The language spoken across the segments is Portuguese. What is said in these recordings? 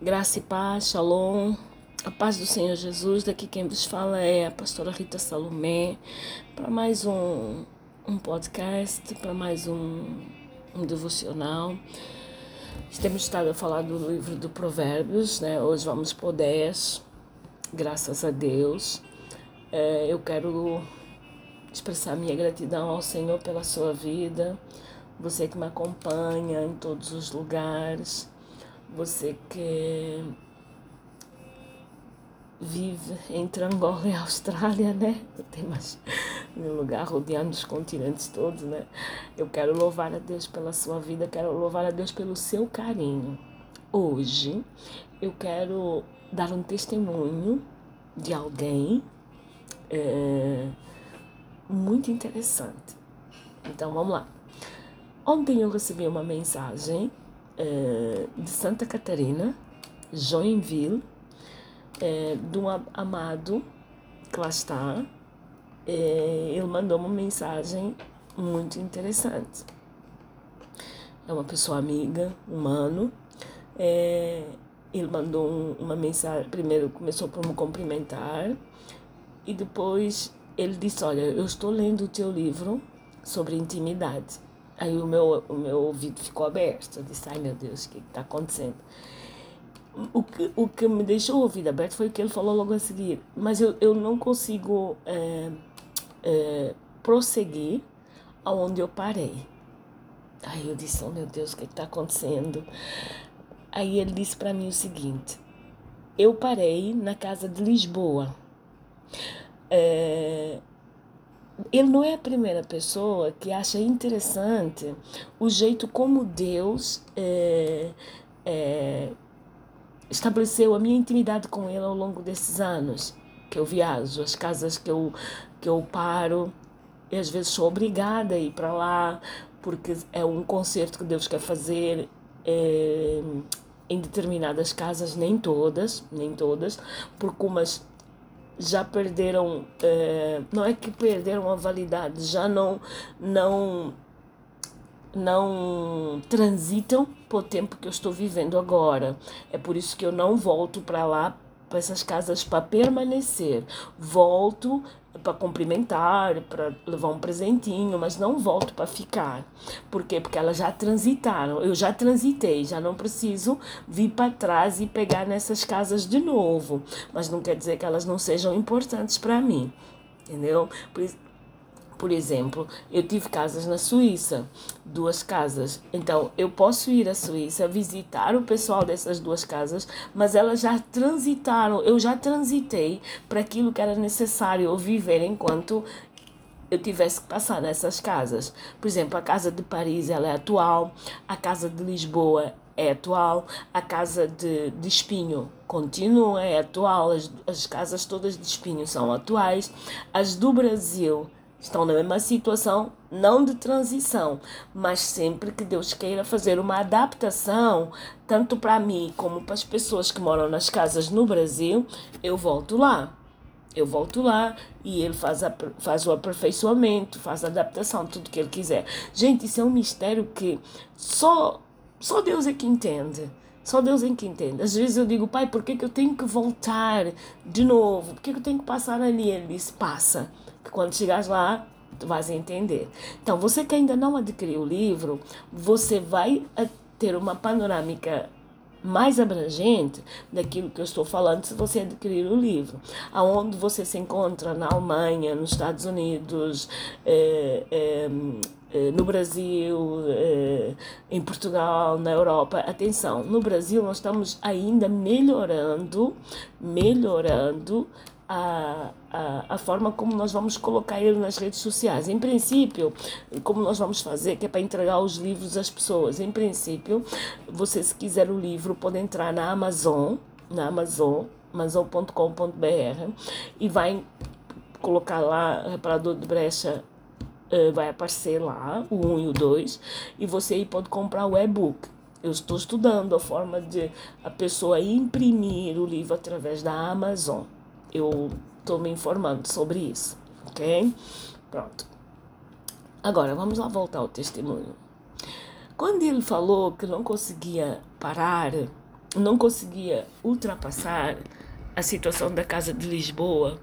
Graça e paz, shalom, a paz do Senhor Jesus. Daqui quem vos fala é a pastora Rita Salomé, para mais um, um podcast, para mais um, um devocional. Temos estado a falar do livro do Provérbios, né? Hoje vamos por 10, graças a Deus. É, eu quero expressar minha gratidão ao Senhor pela sua vida, você que me acompanha em todos os lugares você que vive entre Angola e Austrália, né? Tem mais um lugar rodeando os continentes todos, né? Eu quero louvar a Deus pela sua vida, quero louvar a Deus pelo seu carinho. Hoje eu quero dar um testemunho de alguém é, muito interessante. Então vamos lá. Ontem eu recebi uma mensagem é, de Santa Catarina, Joinville, é, de um amado que lá está. É, ele mandou uma mensagem muito interessante. É uma pessoa amiga, humano. É, ele mandou um, uma mensagem. Primeiro começou por me cumprimentar e depois ele disse: Olha, eu estou lendo o teu livro sobre intimidade. Aí o meu, o meu ouvido ficou aberto. Eu disse, ai meu Deus, o que está acontecendo? O que, o que me deixou o ouvido aberto foi o que ele falou logo a seguir. Mas eu, eu não consigo é, é, prosseguir aonde eu parei. Aí eu disse, oh meu Deus, o que está acontecendo? Aí ele disse para mim o seguinte: eu parei na casa de Lisboa. É, ele não é a primeira pessoa que acha interessante o jeito como Deus é, é, estabeleceu a minha intimidade com ele ao longo desses anos que eu viajo, as casas que eu, que eu paro, e às vezes sou obrigada a ir para lá porque é um concerto que Deus quer fazer. É, em determinadas casas, nem todas, nem todas, porque umas já perderam, é, não é que perderam a validade, já não, não, não transitam por tempo que eu estou vivendo agora. É por isso que eu não volto para lá, para essas casas, para permanecer. Volto para cumprimentar, para levar um presentinho, mas não volto para ficar. Por quê? Porque elas já transitaram. Eu já transitei, já não preciso vir para trás e pegar nessas casas de novo. Mas não quer dizer que elas não sejam importantes para mim. Entendeu? Por isso, por exemplo, eu tive casas na Suíça, duas casas. Então, eu posso ir à Suíça, visitar o pessoal dessas duas casas, mas elas já transitaram, eu já transitei para aquilo que era necessário eu viver enquanto eu tivesse que passar nessas casas. Por exemplo, a casa de Paris ela é atual, a casa de Lisboa é atual, a casa de, de Espinho continua, é atual, as, as casas todas de Espinho são atuais, as do Brasil estão na mesma situação, não de transição, mas sempre que Deus queira fazer uma adaptação, tanto para mim como para as pessoas que moram nas casas no Brasil, eu volto lá. Eu volto lá e ele faz, a, faz o aperfeiçoamento, faz a adaptação, tudo que ele quiser. Gente, isso é um mistério que só, só Deus é que entende. Só Deus é que entende. Às vezes eu digo, pai, por que, que eu tenho que voltar de novo? Por que, que eu tenho que passar ali? Ele diz, passa que quando chegares lá, tu vais entender. Então, você que ainda não adquiriu o livro, você vai eh, ter uma panorâmica mais abrangente daquilo que eu estou falando se você adquirir o livro. Aonde você se encontra na Alemanha, nos Estados Unidos, eh, eh, no Brasil, em Portugal, na Europa. Atenção, no Brasil nós estamos ainda melhorando, melhorando a, a, a forma como nós vamos colocar ele nas redes sociais. Em princípio, como nós vamos fazer, que é para entregar os livros às pessoas. Em princípio, você se quiser o livro, pode entrar na Amazon, na Amazon, amazon.com.br e vai colocar lá reparador de brecha uh, vai aparecer lá o 1 e o 2 e você aí pode comprar o e-book. Eu estou estudando a forma de a pessoa imprimir o livro através da Amazon eu estou me informando sobre isso, ok? Pronto. Agora, vamos lá voltar ao testemunho. Quando ele falou que não conseguia parar, não conseguia ultrapassar a situação da casa de Lisboa,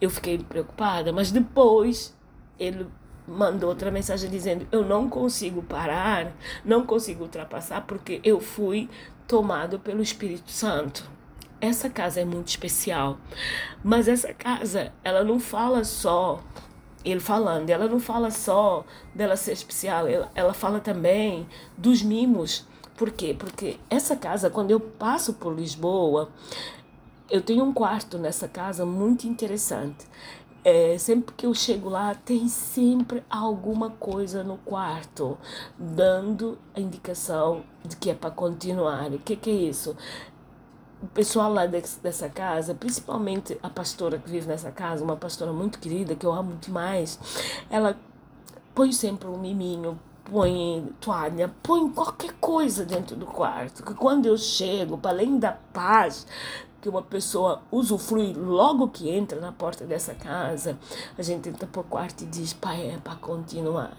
eu fiquei preocupada, mas depois ele mandou outra mensagem dizendo: Eu não consigo parar, não consigo ultrapassar porque eu fui tomado pelo Espírito Santo. Essa casa é muito especial, mas essa casa, ela não fala só, ele falando, ela não fala só dela ser especial, ela, ela fala também dos mimos. Por quê? Porque essa casa, quando eu passo por Lisboa, eu tenho um quarto nessa casa muito interessante. É, sempre que eu chego lá, tem sempre alguma coisa no quarto, dando a indicação de que é para continuar. O que, que é isso? O pessoal lá dessa casa, principalmente a pastora que vive nessa casa, uma pastora muito querida, que eu amo demais, ela põe sempre um miminho, põe toalha, põe qualquer coisa dentro do quarto. Que quando eu chego, para além da paz que uma pessoa usufrui logo que entra na porta dessa casa, a gente entra por quarto e diz, pai, é para continuar.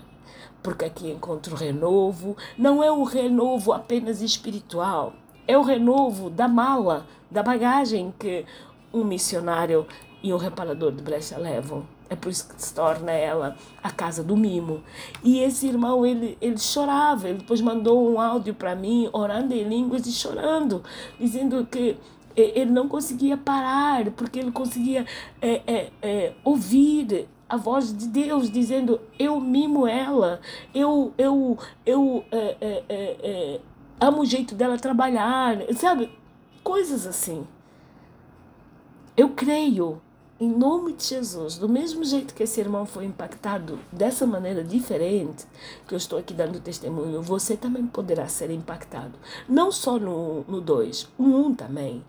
Porque aqui encontro renovo. Não é o renovo apenas espiritual, é o renovo da mala, da bagagem que um missionário e um reparador de brecha levam. É por isso que se torna ela a casa do mimo. E esse irmão, ele, ele chorava, ele depois mandou um áudio para mim, orando em línguas e chorando, dizendo que ele não conseguia parar, porque ele conseguia é, é, é, ouvir a voz de Deus dizendo: Eu mimo ela, eu, eu, eu é, é, amo o jeito dela trabalhar, sabe? Coisas assim. Eu creio, em nome de Jesus, do mesmo jeito que esse irmão foi impactado dessa maneira diferente, que eu estou aqui dando testemunho, você também poderá ser impactado. Não só no 2, no 1 um também.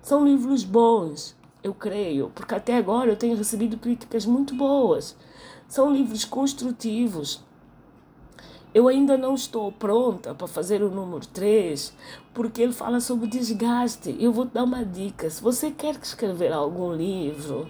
São livros bons, eu creio, porque até agora eu tenho recebido críticas muito boas. São livros construtivos. Eu ainda não estou pronta para fazer o número 3, porque ele fala sobre desgaste. Eu vou te dar uma dica. Se você quer escrever algum livro,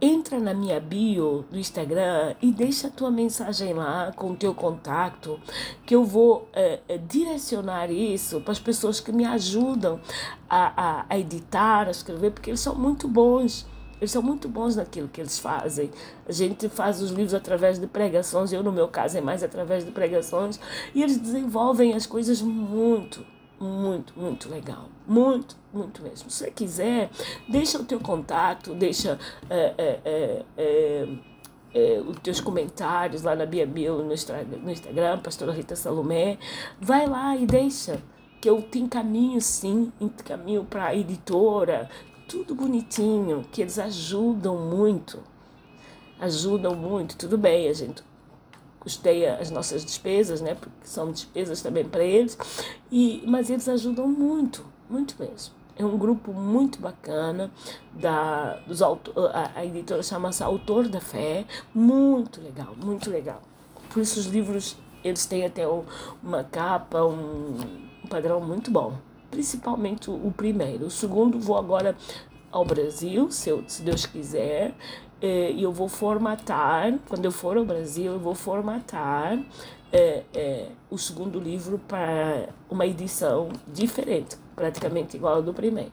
entra na minha bio do Instagram e deixa a tua mensagem lá com o teu contato, que eu vou é, é, direcionar isso para as pessoas que me ajudam a, a, a editar, a escrever, porque eles são muito bons. Eles são muito bons naquilo que eles fazem. A gente faz os livros através de pregações, eu no meu caso é mais através de pregações, e eles desenvolvem as coisas muito, muito, muito legal. Muito, muito mesmo. Se você quiser, deixa o teu contato, deixa é, é, é, os teus comentários lá na Bia Bio no, no Instagram, Pastora Rita Salomé. Vai lá e deixa. Que eu te encaminho sim, encaminho para a editora, tudo bonitinho, que eles ajudam muito. Ajudam muito, tudo bem, a gente custeia as nossas despesas, né? Porque são despesas também para eles. E, mas eles ajudam muito, muito mesmo. É um grupo muito bacana da dos a, a editora chama-se Autor da Fé, muito legal, muito legal. Por isso os livros eles têm até uma capa, um padrão muito bom. Principalmente o primeiro. O segundo vou agora ao Brasil, se, eu, se Deus quiser, é, e eu vou formatar, quando eu for ao Brasil, eu vou formatar é, é, o segundo livro para uma edição diferente, praticamente igual ao do primeiro.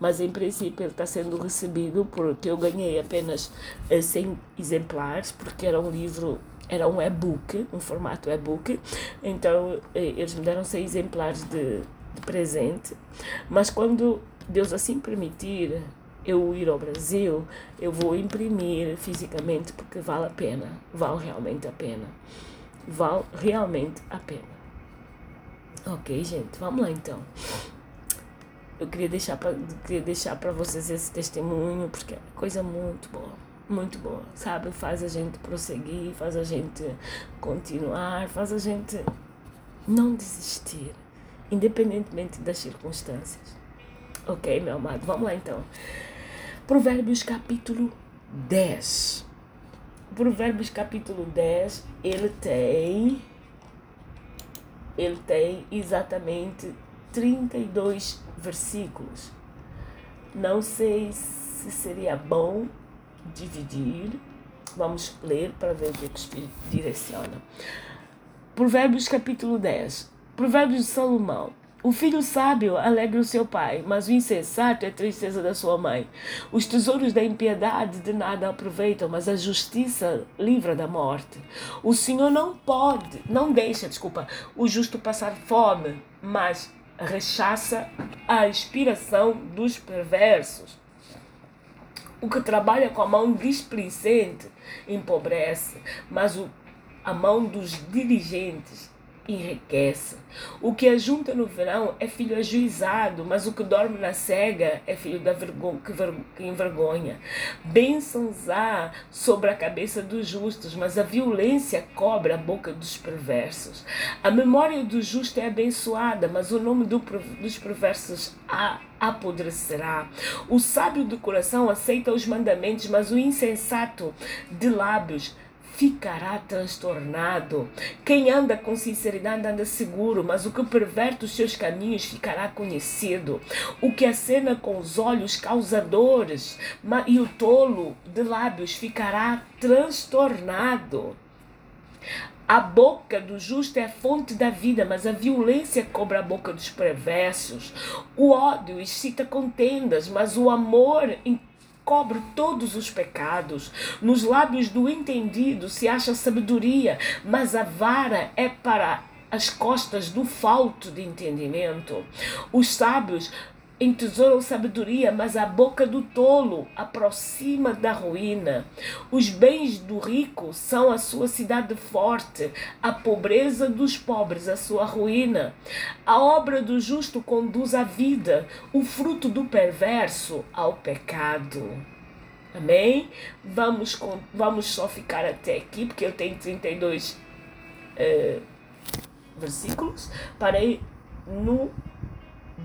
Mas em princípio ele está sendo recebido porque eu ganhei apenas 100 exemplares, porque era um livro, era um e-book, um formato e-book, então eles me deram 100 exemplares de presente. Mas quando Deus assim permitir, eu ir ao Brasil, eu vou imprimir fisicamente porque vale a pena, vale realmente a pena. Vale realmente a pena. Ok, gente, vamos lá então. Eu queria deixar para queria deixar para vocês esse testemunho porque é coisa muito boa, muito boa, sabe? Faz a gente prosseguir, faz a gente continuar, faz a gente não desistir, independentemente das circunstâncias. Ok, meu amado, vamos lá então. Provérbios capítulo 10. Provérbios capítulo 10, ele tem ele tem exatamente 32 versículos. Não sei se seria bom dividir. Vamos ler para ver o que o Espírito direciona. Provérbios capítulo 10. Provérbios de Salomão. O filho sábio alegra o seu pai, mas o insensato é a tristeza da sua mãe. Os tesouros da impiedade de nada aproveitam, mas a justiça livra da morte. O Senhor não pode, não deixa, desculpa, o justo passar fome, mas rechaça a inspiração dos perversos. O que trabalha com a mão displicente empobrece, mas o, a mão dos dirigentes enriquece. O que ajunta no verão é filho ajuizado, mas o que dorme na cega é filho da vergonha, que, ver, que envergonha. Bênçãos há sobre a cabeça dos justos, mas a violência cobre a boca dos perversos. A memória do justo é abençoada, mas o nome do, dos perversos a apodrecerá. O sábio do coração aceita os mandamentos, mas o insensato de lábios ficará transtornado. Quem anda com sinceridade anda seguro, mas o que perverte os seus caminhos ficará conhecido. O que acena com os olhos causadores e o tolo de lábios ficará transtornado. A boca do justo é a fonte da vida, mas a violência cobra a boca dos perversos. O ódio excita contendas, mas o amor cobre todos os pecados. Nos lábios do entendido se acha sabedoria, mas a vara é para as costas do falto de entendimento. Os sábios entesouram sabedoria, mas a boca do tolo aproxima da ruína. Os bens do rico são a sua cidade forte, a pobreza dos pobres a sua ruína. A obra do justo conduz à vida, o fruto do perverso ao pecado. Amém? Vamos, vamos só ficar até aqui, porque eu tenho 32 uh, versículos. Parei no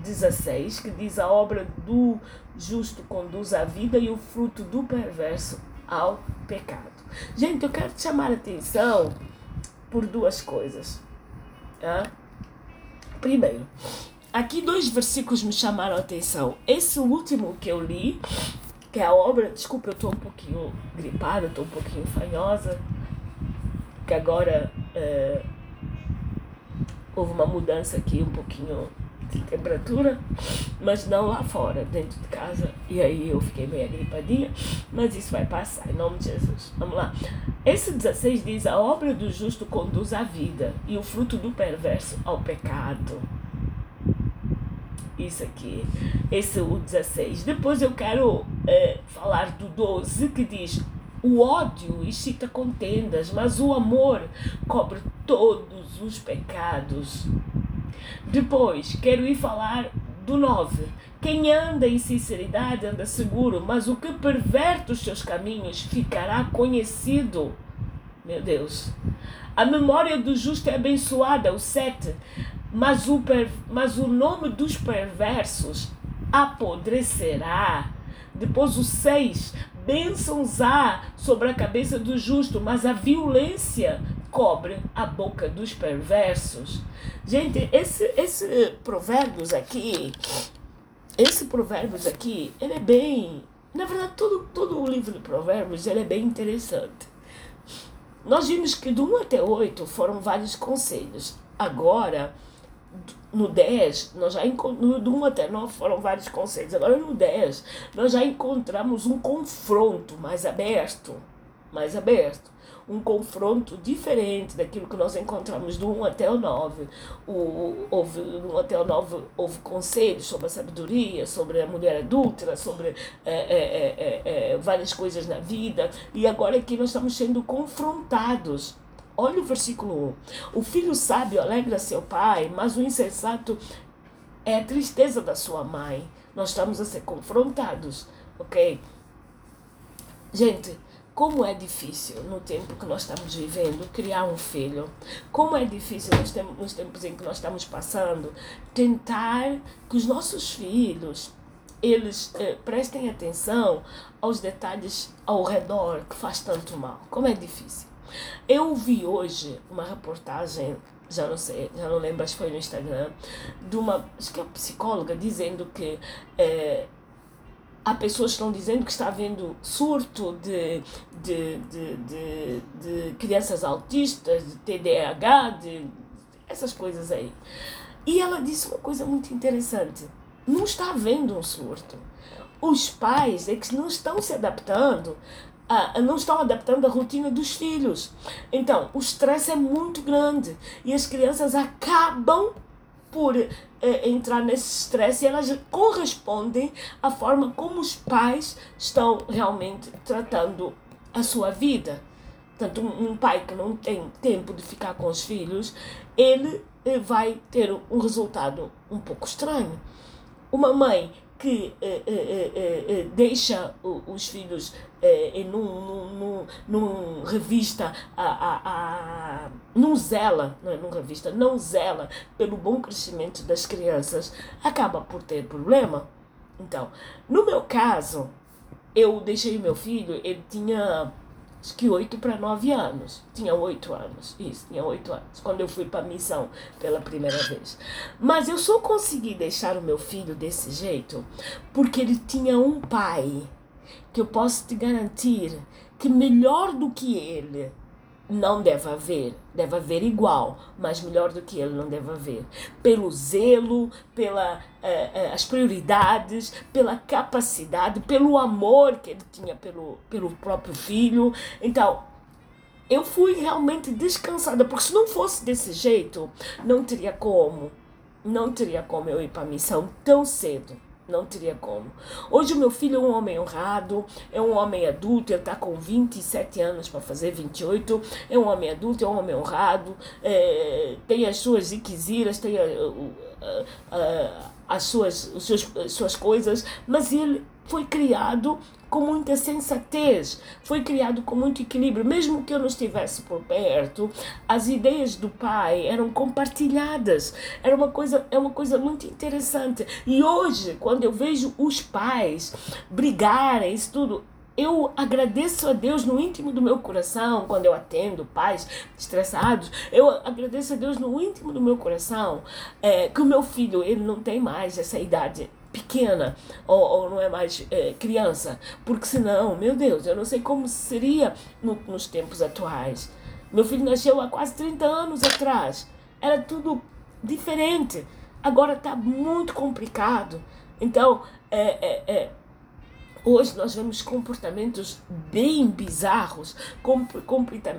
16, que diz: A obra do justo conduz à vida e o fruto do perverso ao pecado. Gente, eu quero te chamar a atenção por duas coisas. Tá? Primeiro, aqui dois versículos me chamaram a atenção. Esse último que eu li, que é a obra. Desculpa, eu estou um pouquinho gripada, estou um pouquinho fanhosa, que agora é, houve uma mudança aqui um pouquinho temperatura, mas não lá fora, dentro de casa. E aí eu fiquei meio gripadinha, mas isso vai passar, em nome de Jesus. Vamos lá. Esse 16 diz: A obra do justo conduz à vida, e o fruto do perverso ao pecado. Isso aqui, esse é o 16. Depois eu quero é, falar do 12, que diz: O ódio excita contendas, mas o amor cobre todos os pecados. Depois, quero ir falar do 9. Quem anda em sinceridade anda seguro, mas o que perverte os seus caminhos ficará conhecido. Meu Deus. A memória do justo é abençoada, o 7. Mas o, per, mas o nome dos perversos apodrecerá. Depois o 6. Bênçãos há sobre a cabeça do justo, mas a violência cobre a boca dos perversos. Gente, esse, esse provérbios aqui, esse provérbios aqui, ele é bem... Na verdade, todo, todo o livro de provérbios, ele é bem interessante. Nós vimos que do 1 até 8 foram vários conselhos. Agora, no 10, nós já no, do 1 até 9 foram vários conselhos. Agora no 10, nós já encontramos um confronto mais aberto, mais aberto um confronto diferente daquilo que nós encontramos do 1 até o 9. O, houve, 1 até o 9 houve conselhos sobre a sabedoria, sobre a mulher adúltera, sobre é, é, é, várias coisas na vida. E agora aqui nós estamos sendo confrontados. Olha o versículo 1. O filho sábio alegra seu pai, mas o insensato é a tristeza da sua mãe. Nós estamos a ser confrontados, ok? Gente, como é difícil no tempo que nós estamos vivendo criar um filho. Como é difícil nos tempos, em que nós estamos passando tentar que os nossos filhos eles eh, prestem atenção aos detalhes ao redor que faz tanto mal. Como é difícil. Eu vi hoje uma reportagem já não sei, já não lembro, acho que foi no Instagram, de uma, acho que é uma psicóloga dizendo que eh, há pessoas que estão dizendo que está havendo surto de, de, de, de, de crianças autistas, de TDAH, de essas coisas aí. E ela disse uma coisa muito interessante: não está havendo um surto. Os pais é que não estão se adaptando ah, não estão adaptando a rotina dos filhos. Então, o estresse é muito grande e as crianças acabam por eh, entrar nesse estresse e elas correspondem à forma como os pais estão realmente tratando a sua vida. Portanto, um, um pai que não tem tempo de ficar com os filhos, ele eh, vai ter um resultado um pouco estranho. Uma mãe que eh, eh, eh, eh deixa os filhos em num, num, num, revista, a, a, a, não zela, não é num revista, não zela pelo bom crescimento das crianças, acaba por ter problema. Então, no meu caso, eu deixei meu filho, ele tinha acho que oito para nove anos. Tinha oito anos, isso, tinha oito anos, quando eu fui para a missão pela primeira vez. Mas eu só consegui deixar o meu filho desse jeito porque ele tinha um pai que eu posso te garantir que melhor do que ele não deve haver, deve haver igual, mas melhor do que ele não deve haver. Pelo zelo, pelas eh, eh, prioridades, pela capacidade, pelo amor que ele tinha pelo, pelo próprio filho. Então, eu fui realmente descansada, porque se não fosse desse jeito, não teria como, não teria como eu ir para a missão tão cedo. Não teria como. Hoje o meu filho é um homem honrado, é um homem adulto, ele está com 27 anos para fazer 28, é um homem adulto, é um homem honrado, é, tem as suas iquisiras, tem a, a, a, as, suas, os seus, as suas coisas, mas ele foi criado com muita sensatez, foi criado com muito equilíbrio. Mesmo que eu não estivesse por perto, as ideias do pai eram compartilhadas. Era uma coisa, é uma coisa muito interessante. E hoje, quando eu vejo os pais brigarem, isso tudo, eu agradeço a Deus no íntimo do meu coração, quando eu atendo pais estressados, eu agradeço a Deus no íntimo do meu coração é, que o meu filho ele não tem mais essa idade pequena ou, ou não é mais é, criança, porque senão, meu Deus, eu não sei como seria no, nos tempos atuais. Meu filho nasceu há quase 30 anos atrás, era tudo diferente, agora está muito complicado. Então, é, é, é Hoje nós vemos comportamentos bem bizarros,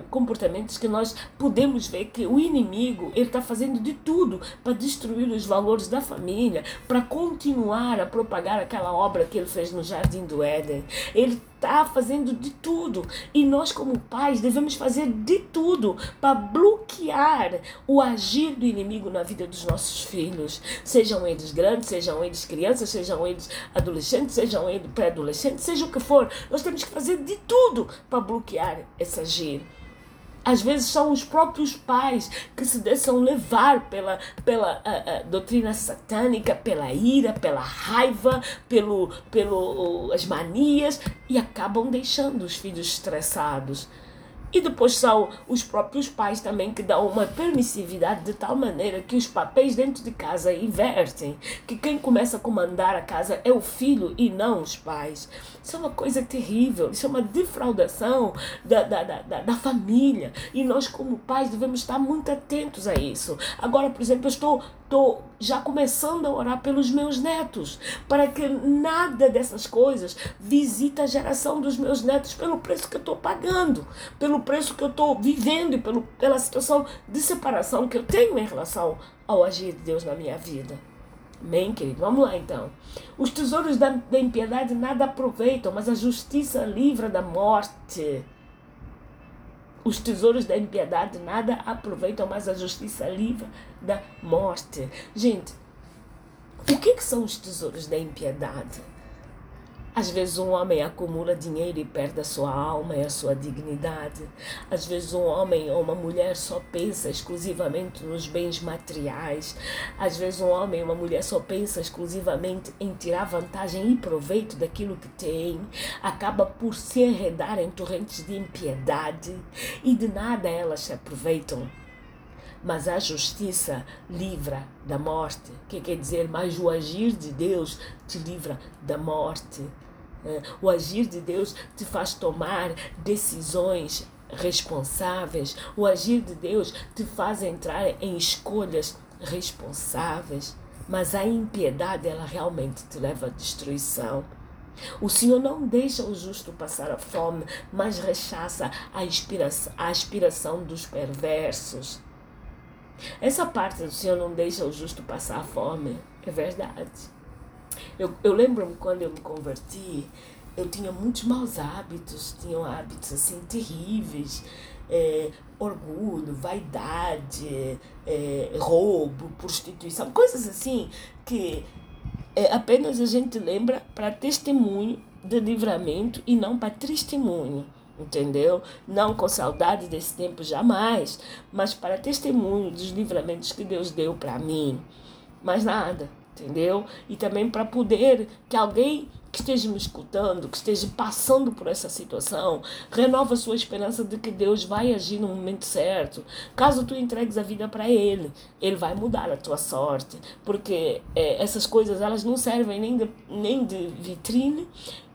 comportamentos que nós podemos ver que o inimigo ele está fazendo de tudo para destruir os valores da família, para continuar a propagar aquela obra que ele fez no Jardim do Éden. Ele está fazendo de tudo. E nós, como pais, devemos fazer de tudo para bloquear o agir do inimigo na vida dos nossos filhos. Sejam eles grandes, sejam eles crianças, sejam eles adolescentes, sejam eles pré-adolescentes, seja o que for. Nós temos que fazer de tudo para bloquear esse agir. Às vezes são os próprios pais que se deixam levar pela, pela uh, uh, doutrina satânica, pela ira, pela raiva, pelo, pelo, as manias e acabam deixando os filhos estressados. E depois são os próprios pais também que dão uma permissividade de tal maneira que os papéis dentro de casa invertem. Que quem começa a comandar a casa é o filho e não os pais. Isso é uma coisa terrível. Isso é uma defraudação da, da, da, da família. E nós, como pais, devemos estar muito atentos a isso. Agora, por exemplo, eu estou estou já começando a orar pelos meus netos, para que nada dessas coisas visite a geração dos meus netos pelo preço que eu estou pagando, pelo preço que eu estou vivendo e pelo, pela situação de separação que eu tenho em relação ao agir de Deus na minha vida. Amém, querido? Vamos lá então. Os tesouros da, da impiedade nada aproveitam, mas a justiça livra da morte. Os tesouros da impiedade nada aproveitam, mas a justiça livra da morte. Gente, o que, que são os tesouros da impiedade? Às vezes um homem acumula dinheiro e perde a sua alma e a sua dignidade. Às vezes um homem ou uma mulher só pensa exclusivamente nos bens materiais. Às vezes um homem ou uma mulher só pensa exclusivamente em tirar vantagem e proveito daquilo que tem. Acaba por se enredar em torrentes de impiedade e de nada elas se aproveitam mas a justiça livra da morte. O que quer dizer? Mas o agir de Deus te livra da morte. É, o agir de Deus te faz tomar decisões responsáveis. O agir de Deus te faz entrar em escolhas responsáveis, mas a impiedade ela realmente te leva à destruição. O Senhor não deixa o justo passar a fome, mas rechaça a, inspiração, a aspiração dos perversos. Essa parte do Senhor não deixa o justo passar a fome, é verdade. Eu, eu lembro-me quando eu me converti, eu tinha muitos maus hábitos, tinha hábitos assim terríveis, é, orgulho, vaidade, é, roubo, prostituição, coisas assim que é, apenas a gente lembra para testemunho de livramento e não para testemunho, entendeu? Não com saudade desse tempo jamais, mas para testemunho dos livramentos que Deus deu para mim. Mais nada, entendeu? E também para poder que alguém que esteja me escutando, que esteja passando por essa situação, renova sua esperança de que Deus vai agir no momento certo. Caso tu entregues a vida para Ele, Ele vai mudar a tua sorte, porque é, essas coisas elas não servem nem de, nem de vitrine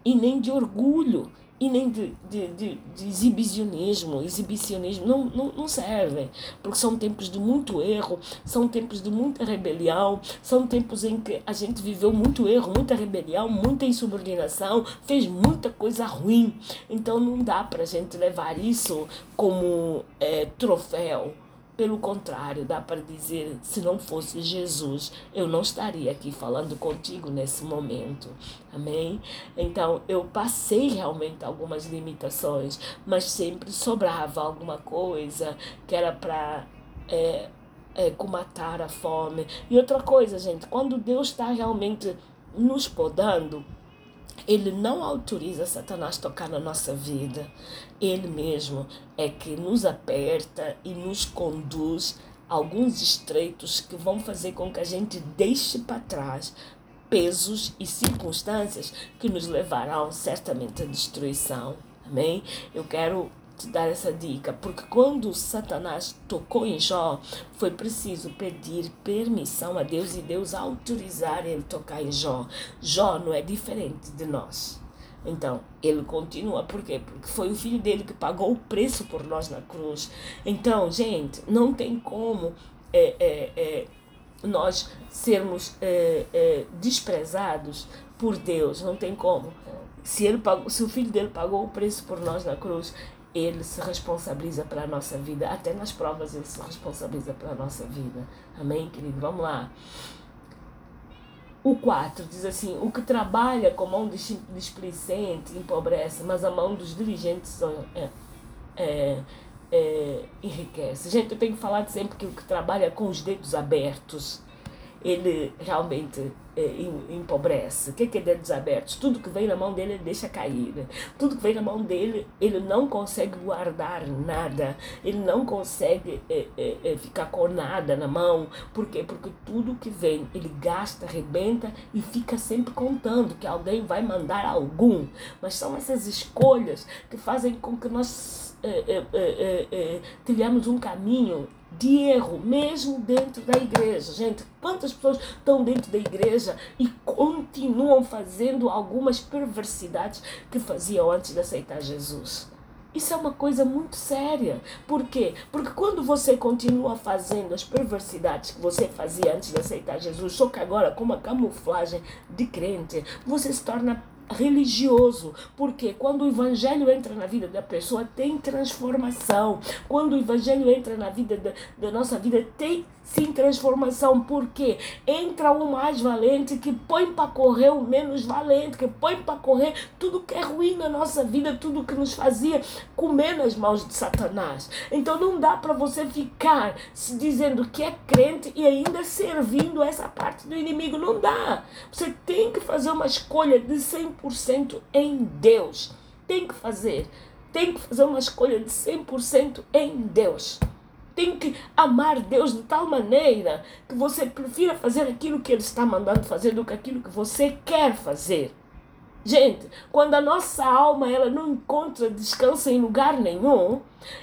e nem de orgulho e nem de, de, de, de, exibicionismo, exibicionismo não, não, não servem, porque são tempos de muito erro, são tempos de muita rebelião, são tempos em que a gente viveu muito erro, muita rebelião, muita insubordinação, fez muita coisa ruim, então não dá para a gente levar isso como é, troféu pelo contrário, dá para dizer: se não fosse Jesus, eu não estaria aqui falando contigo nesse momento. Amém? Então, eu passei realmente algumas limitações, mas sempre sobrava alguma coisa que era para. É, é, comatar a fome. E outra coisa, gente, quando Deus está realmente nos podando, ele não autoriza Satanás tocar na nossa vida. Ele mesmo é que nos aperta e nos conduz a alguns estreitos que vão fazer com que a gente deixe para trás pesos e circunstâncias que nos levarão certamente à destruição. Amém? Eu quero te dar essa dica, porque quando Satanás tocou em Jó, foi preciso pedir permissão a Deus e Deus autorizar ele tocar em Jó. Jó não é diferente de nós. Então, ele continua, por quê? Porque foi o filho dele que pagou o preço por nós na cruz. Então, gente, não tem como é, é, é, nós sermos é, é, desprezados por Deus, não tem como. Se, ele pagou, se o filho dele pagou o preço por nós na cruz, ele se responsabiliza pela nossa vida. Até nas provas ele se responsabiliza pela nossa vida. Amém, querido? Vamos lá. O 4 diz assim: O que trabalha com mão displicente empobrece, mas a mão dos diligentes é, é, é, enriquece. Gente, eu tenho falar sempre que o que trabalha com os dedos abertos, ele realmente é, empobrece. O que é dedos abertos? Tudo que vem na mão dele, ele deixa cair. Tudo que vem na mão dele, ele não consegue guardar nada. Ele não consegue é, é, é, ficar com nada na mão. Por quê? Porque tudo que vem, ele gasta, arrebenta e fica sempre contando que alguém vai mandar algum. Mas são essas escolhas que fazem com que nós é, é, é, trilhamos um caminho de erro, mesmo dentro da igreja. Gente, quantas pessoas estão dentro da igreja e continuam fazendo algumas perversidades que faziam antes de aceitar Jesus? Isso é uma coisa muito séria. Por quê? Porque quando você continua fazendo as perversidades que você fazia antes de aceitar Jesus, só que agora com uma camuflagem de crente, você se torna religioso, porque quando o evangelho entra na vida da pessoa, tem transformação. Quando o evangelho entra na vida da, da nossa vida, tem sim transformação, porque entra o mais valente que põe para correr o menos valente, que põe para correr tudo que é ruim na nossa vida, tudo que nos fazia comer nas mãos de Satanás. Então não dá para você ficar se dizendo que é crente e ainda servindo essa parte do inimigo, não dá. Você tem que fazer uma escolha de 100% em Deus. Tem que fazer. Tem que fazer uma escolha de 100% em Deus tem que amar Deus de tal maneira que você prefira fazer aquilo que Ele está mandando fazer do que aquilo que você quer fazer. Gente, quando a nossa alma ela não encontra descanso em lugar nenhum,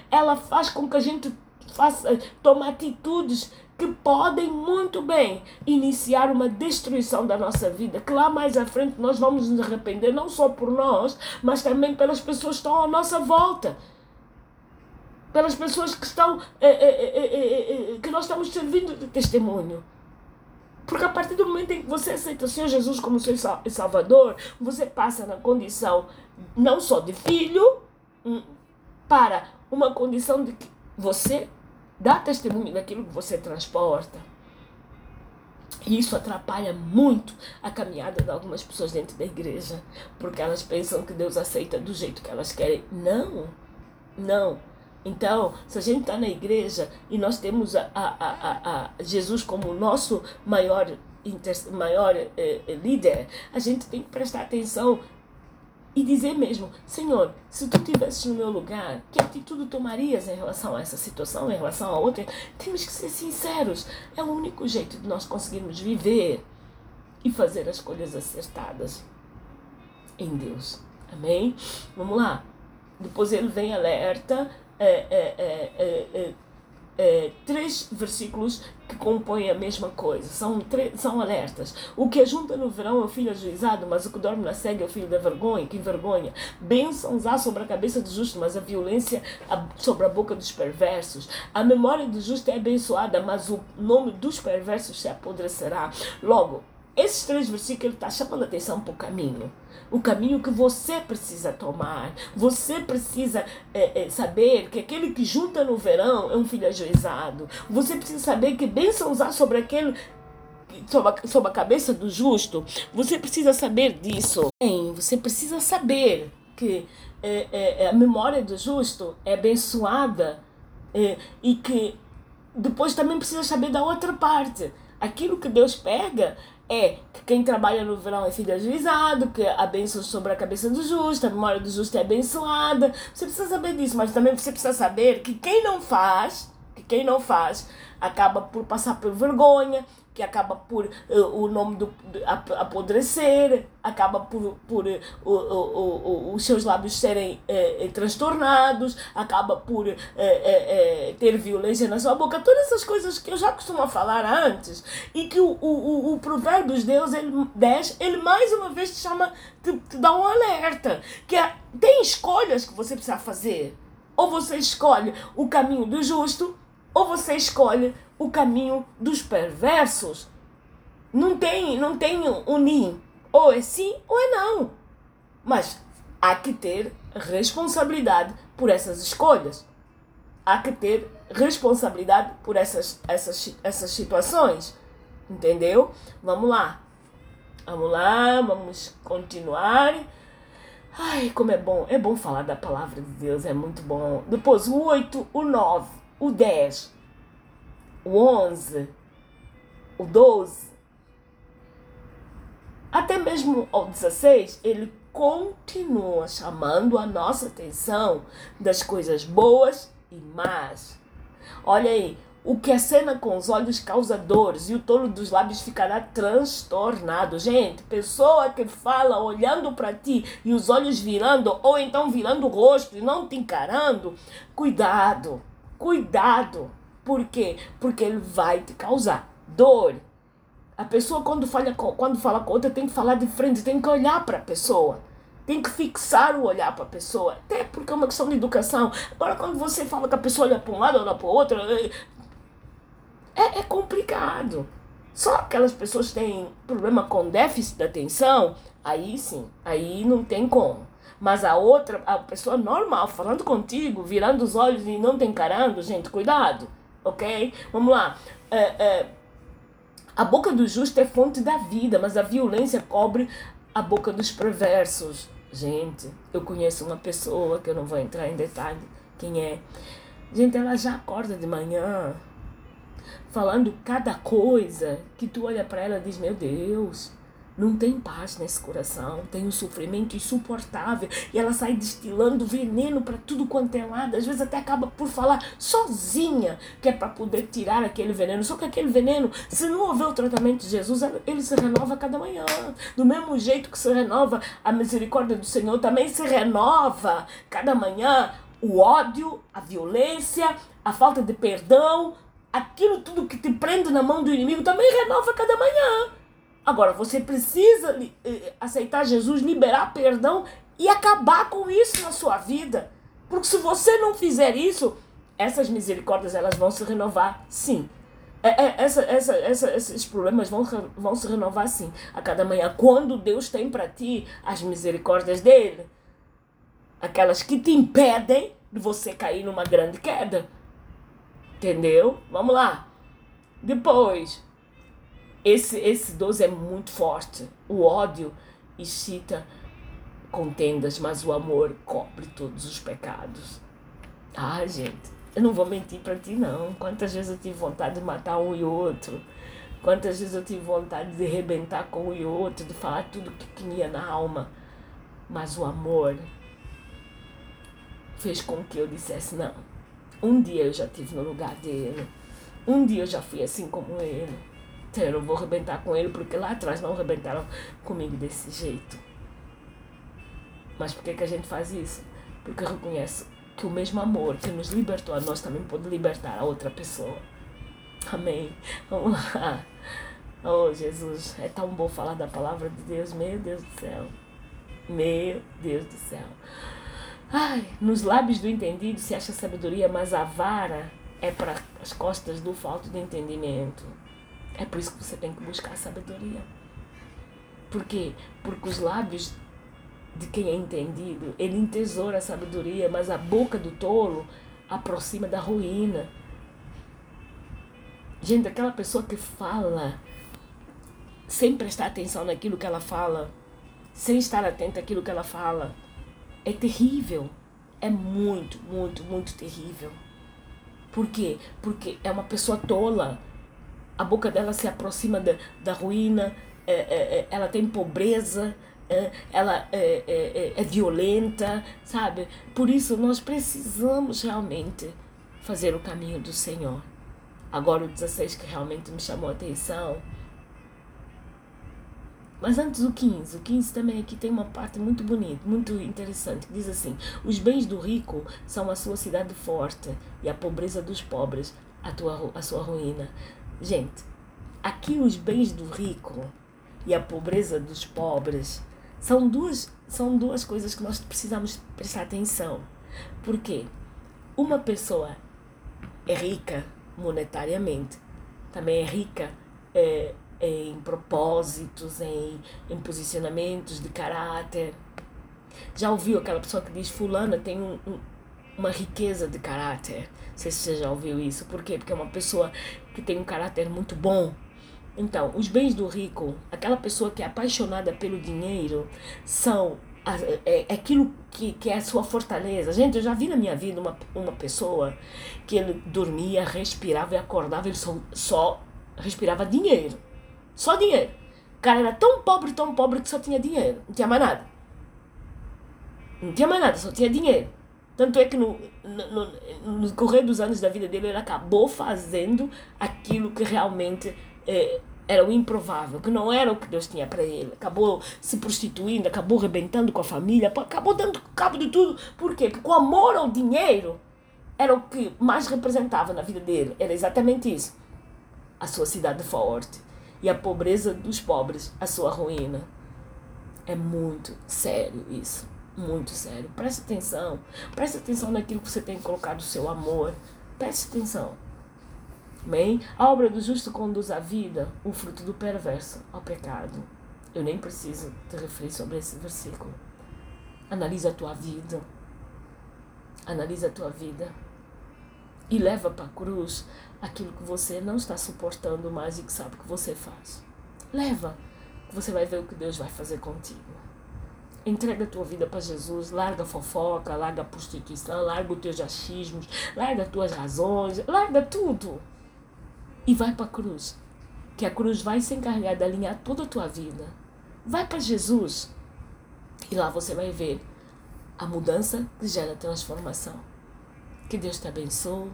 ela faz com que a gente faça, tome atitudes que podem muito bem iniciar uma destruição da nossa vida, que lá mais à frente nós vamos nos arrepender, não só por nós, mas também pelas pessoas que estão à nossa volta. Pelas pessoas que estão é, é, é, que nós estamos servindo de testemunho. Porque a partir do momento em que você aceita o Senhor Jesus como seu Salvador, você passa na condição não só de filho, hum, para uma condição de que você dá testemunho daquilo que você transporta. E isso atrapalha muito a caminhada de algumas pessoas dentro da igreja, porque elas pensam que Deus aceita do jeito que elas querem. Não, não. Então, se a gente está na igreja e nós temos a, a, a, Jesus como nosso maior, maior eh, eh, líder, a gente tem que prestar atenção e dizer mesmo: Senhor, se tu estivesses no meu lugar, que atitude tomarias em relação a essa situação, em relação a outra? Temos que ser sinceros. É o único jeito de nós conseguirmos viver e fazer as escolhas acertadas em Deus. Amém? Vamos lá. Depois ele vem alerta. É, é, três versículos que compõem a mesma coisa, são, são alertas. O que ajunta no verão é o filho ajuizado, mas o que dorme na cega é o filho da vergonha, que envergonha. Bênçãos há sobre a cabeça do justo, mas a violência sobre a boca dos perversos. A memória do justo é abençoada, mas o nome dos perversos se apodrecerá. Logo, esses três versículos ele está chamando atenção para o caminho o caminho que você precisa tomar. Você precisa é, é, saber que aquele que junta no verão é um filho ajuizado. Você precisa saber que bênçãos há sobre aquele sobre a, sobre a cabeça do justo. Você precisa saber disso. Bem, você precisa saber que é, é, é a memória do justo é abençoada é, e que depois também precisa saber da outra parte. Aquilo que Deus pega é que quem trabalha no verão é filho ajuizado, que a bênção sobre a cabeça do justo, a memória do justo é abençoada. Você precisa saber disso, mas também você precisa saber que quem não faz, que quem não faz, acaba por passar por vergonha, que acaba por uh, o nome do, apodrecer, acaba por, por uh, uh, os seus lábios serem transtornados, acaba por ter violência na sua boca, todas essas coisas que eu já costumo falar antes, e que o, o, o Provérbios Deus ele, 10, ele mais uma vez te chama, te, te dá um alerta, que é, tem escolhas que você precisa fazer. Ou você escolhe o caminho do justo, ou você escolhe o caminho dos perversos. Não tem, não tem um nem. Ou é sim ou é não. Mas há que ter responsabilidade por essas escolhas. Há que ter responsabilidade por essas, essas, essas situações. Entendeu? Vamos lá. Vamos lá, vamos continuar. Ai, como é bom. É bom falar da palavra de Deus, é muito bom. Depois o 8, o 9, o 10 o 11, o 12, até mesmo ao 16, ele continua chamando a nossa atenção das coisas boas e más. Olha aí, o que acena com os olhos causa dores e o tolo dos lábios ficará transtornado. Gente, pessoa que fala olhando para ti e os olhos virando, ou então virando o rosto e não te encarando, cuidado, cuidado. Por quê? Porque ele vai te causar dor. A pessoa, quando fala, quando fala com outra, tem que falar de frente, tem que olhar para a pessoa. Tem que fixar o olhar para a pessoa. Até porque é uma questão de educação. Agora, quando você fala que a pessoa olha para um lado, olha para o outro, é, é complicado. Só aquelas pessoas que têm problema com déficit de atenção, aí sim, aí não tem como. Mas a outra, a pessoa normal, falando contigo, virando os olhos e não te encarando, gente, cuidado ok? Vamos lá. É, é, a boca do justo é fonte da vida, mas a violência cobre a boca dos perversos. Gente, eu conheço uma pessoa que eu não vou entrar em detalhe quem é. Gente, ela já acorda de manhã falando cada coisa que tu olha para ela e diz: Meu Deus, não tem paz nesse coração, tem um sofrimento insuportável e ela sai destilando veneno para tudo quanto é lado. Às vezes até acaba por falar sozinha que é para poder tirar aquele veneno. Só que aquele veneno, se não houver o tratamento de Jesus, ele se renova cada manhã. Do mesmo jeito que se renova a misericórdia do Senhor, também se renova cada manhã o ódio, a violência, a falta de perdão, aquilo tudo que te prende na mão do inimigo também renova cada manhã. Agora, você precisa eh, aceitar Jesus, liberar perdão e acabar com isso na sua vida. Porque se você não fizer isso, essas misericórdias elas vão se renovar, sim. É, é, essa, essa, essa, esses problemas vão, vão se renovar sim a cada manhã. Quando Deus tem para ti as misericórdias dele, aquelas que te impedem de você cair numa grande queda. Entendeu? Vamos lá. Depois, esse, esse 12 é muito forte. O ódio excita contendas, mas o amor cobre todos os pecados. Ah, gente, eu não vou mentir para ti, não. Quantas vezes eu tive vontade de matar um e outro. Quantas vezes eu tive vontade de arrebentar com um e outro, de falar tudo que tinha na alma. Mas o amor fez com que eu dissesse: não, um dia eu já estive no lugar dele, um dia eu já fui assim como ele, então eu vou arrebentar com ele porque lá atrás não arrebentaram comigo desse jeito. Mas por que, que a gente faz isso? Porque reconhece que o mesmo amor que nos libertou a nós também pode libertar a outra pessoa. Amém. Vamos lá. Oh, Jesus, é tão bom falar da palavra de Deus, meu Deus do céu. Meu Deus do céu. Ai, nos lábios do entendido se acha sabedoria, mas a vara é para as costas do falto de entendimento. É por isso que você tem que buscar sabedoria. Por quê? Porque os lábios de quem é entendido, ele entesoura a sabedoria, mas a boca do tolo aproxima da ruína. Gente, aquela pessoa que fala sem prestar atenção naquilo que ela fala, sem estar atenta àquilo que ela fala, é terrível. É muito, muito, muito terrível. Por quê? Porque é uma pessoa tola. A boca dela se aproxima da, da ruína, é, é, é, ela tem pobreza, é, ela é, é, violenta, sabe? Por isso nós precisamos realmente fazer o caminho do Senhor. Agora o 16 que realmente me chamou a atenção mas antes o 15, o 15 também aqui tem uma parte muito bonita, muito interessante, que diz assim: Os bens do rico são a sua cidade forte e a pobreza dos pobres a, tua, a sua ruína. Gente, aqui os bens do rico e a pobreza dos pobres são duas, são duas coisas que nós precisamos prestar atenção. Por quê? Uma pessoa é rica monetariamente, também é rica é, em propósitos, em, em posicionamentos de caráter. Já ouviu aquela pessoa que diz fulana tem um, um, uma riqueza de caráter? Não sei se você já ouviu isso. Por quê? Porque é uma pessoa que tem um caráter muito bom. Então, os bens do rico, aquela pessoa que é apaixonada pelo dinheiro, são é, é aquilo que, que é a sua fortaleza. Gente, eu já vi na minha vida uma, uma pessoa que ele dormia, respirava e acordava, ele só, só respirava dinheiro. Só dinheiro. O cara era tão pobre, tão pobre que só tinha dinheiro. Não tinha mais nada. Não tinha mais nada, só tinha dinheiro. Tanto é que no, no, no correr dos anos da vida dele, ele acabou fazendo aquilo que realmente é, era o improvável, que não era o que Deus tinha para ele. Acabou se prostituindo, acabou rebentando com a família, acabou dando cabo de tudo. Por quê? Porque o amor ao dinheiro era o que mais representava na vida dele. Era exatamente isso. A sua cidade forte e a pobreza dos pobres a sua ruína. É muito sério isso. Muito sério. Preste atenção. Preste atenção naquilo que você tem colocado o seu amor. Preste atenção. Bem, a obra do justo conduz à vida, o fruto do perverso ao pecado. Eu nem preciso te referir sobre esse versículo. Analisa a tua vida. Analisa a tua vida. E leva para a cruz aquilo que você não está suportando mais e que sabe que você faz. Leva, você vai ver o que Deus vai fazer contigo. Entrega a tua vida para Jesus, larga a fofoca, larga a prostituição, larga os teus achismos, larga as tuas razões, larga tudo. E vai para a cruz. Que a cruz vai se encarregar de alinhar toda a tua vida. Vai para Jesus. E lá você vai ver a mudança que gera transformação. Que Deus te abençoe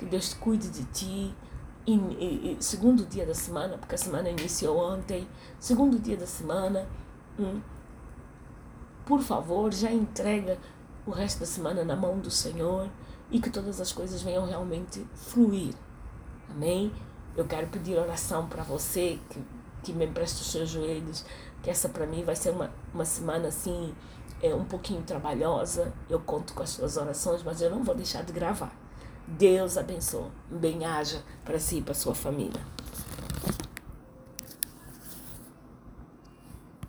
que Deus cuide de ti. E, e, e, segundo dia da semana, porque a semana iniciou ontem, segundo dia da semana, hum, por favor, já entrega o resto da semana na mão do Senhor e que todas as coisas venham realmente fluir. Amém? Eu quero pedir oração para você que, que me empreste os seus joelhos, que essa para mim vai ser uma, uma semana assim, é, um pouquinho trabalhosa. Eu conto com as suas orações, mas eu não vou deixar de gravar Deus abençoe. Bem-haja para si e para sua família.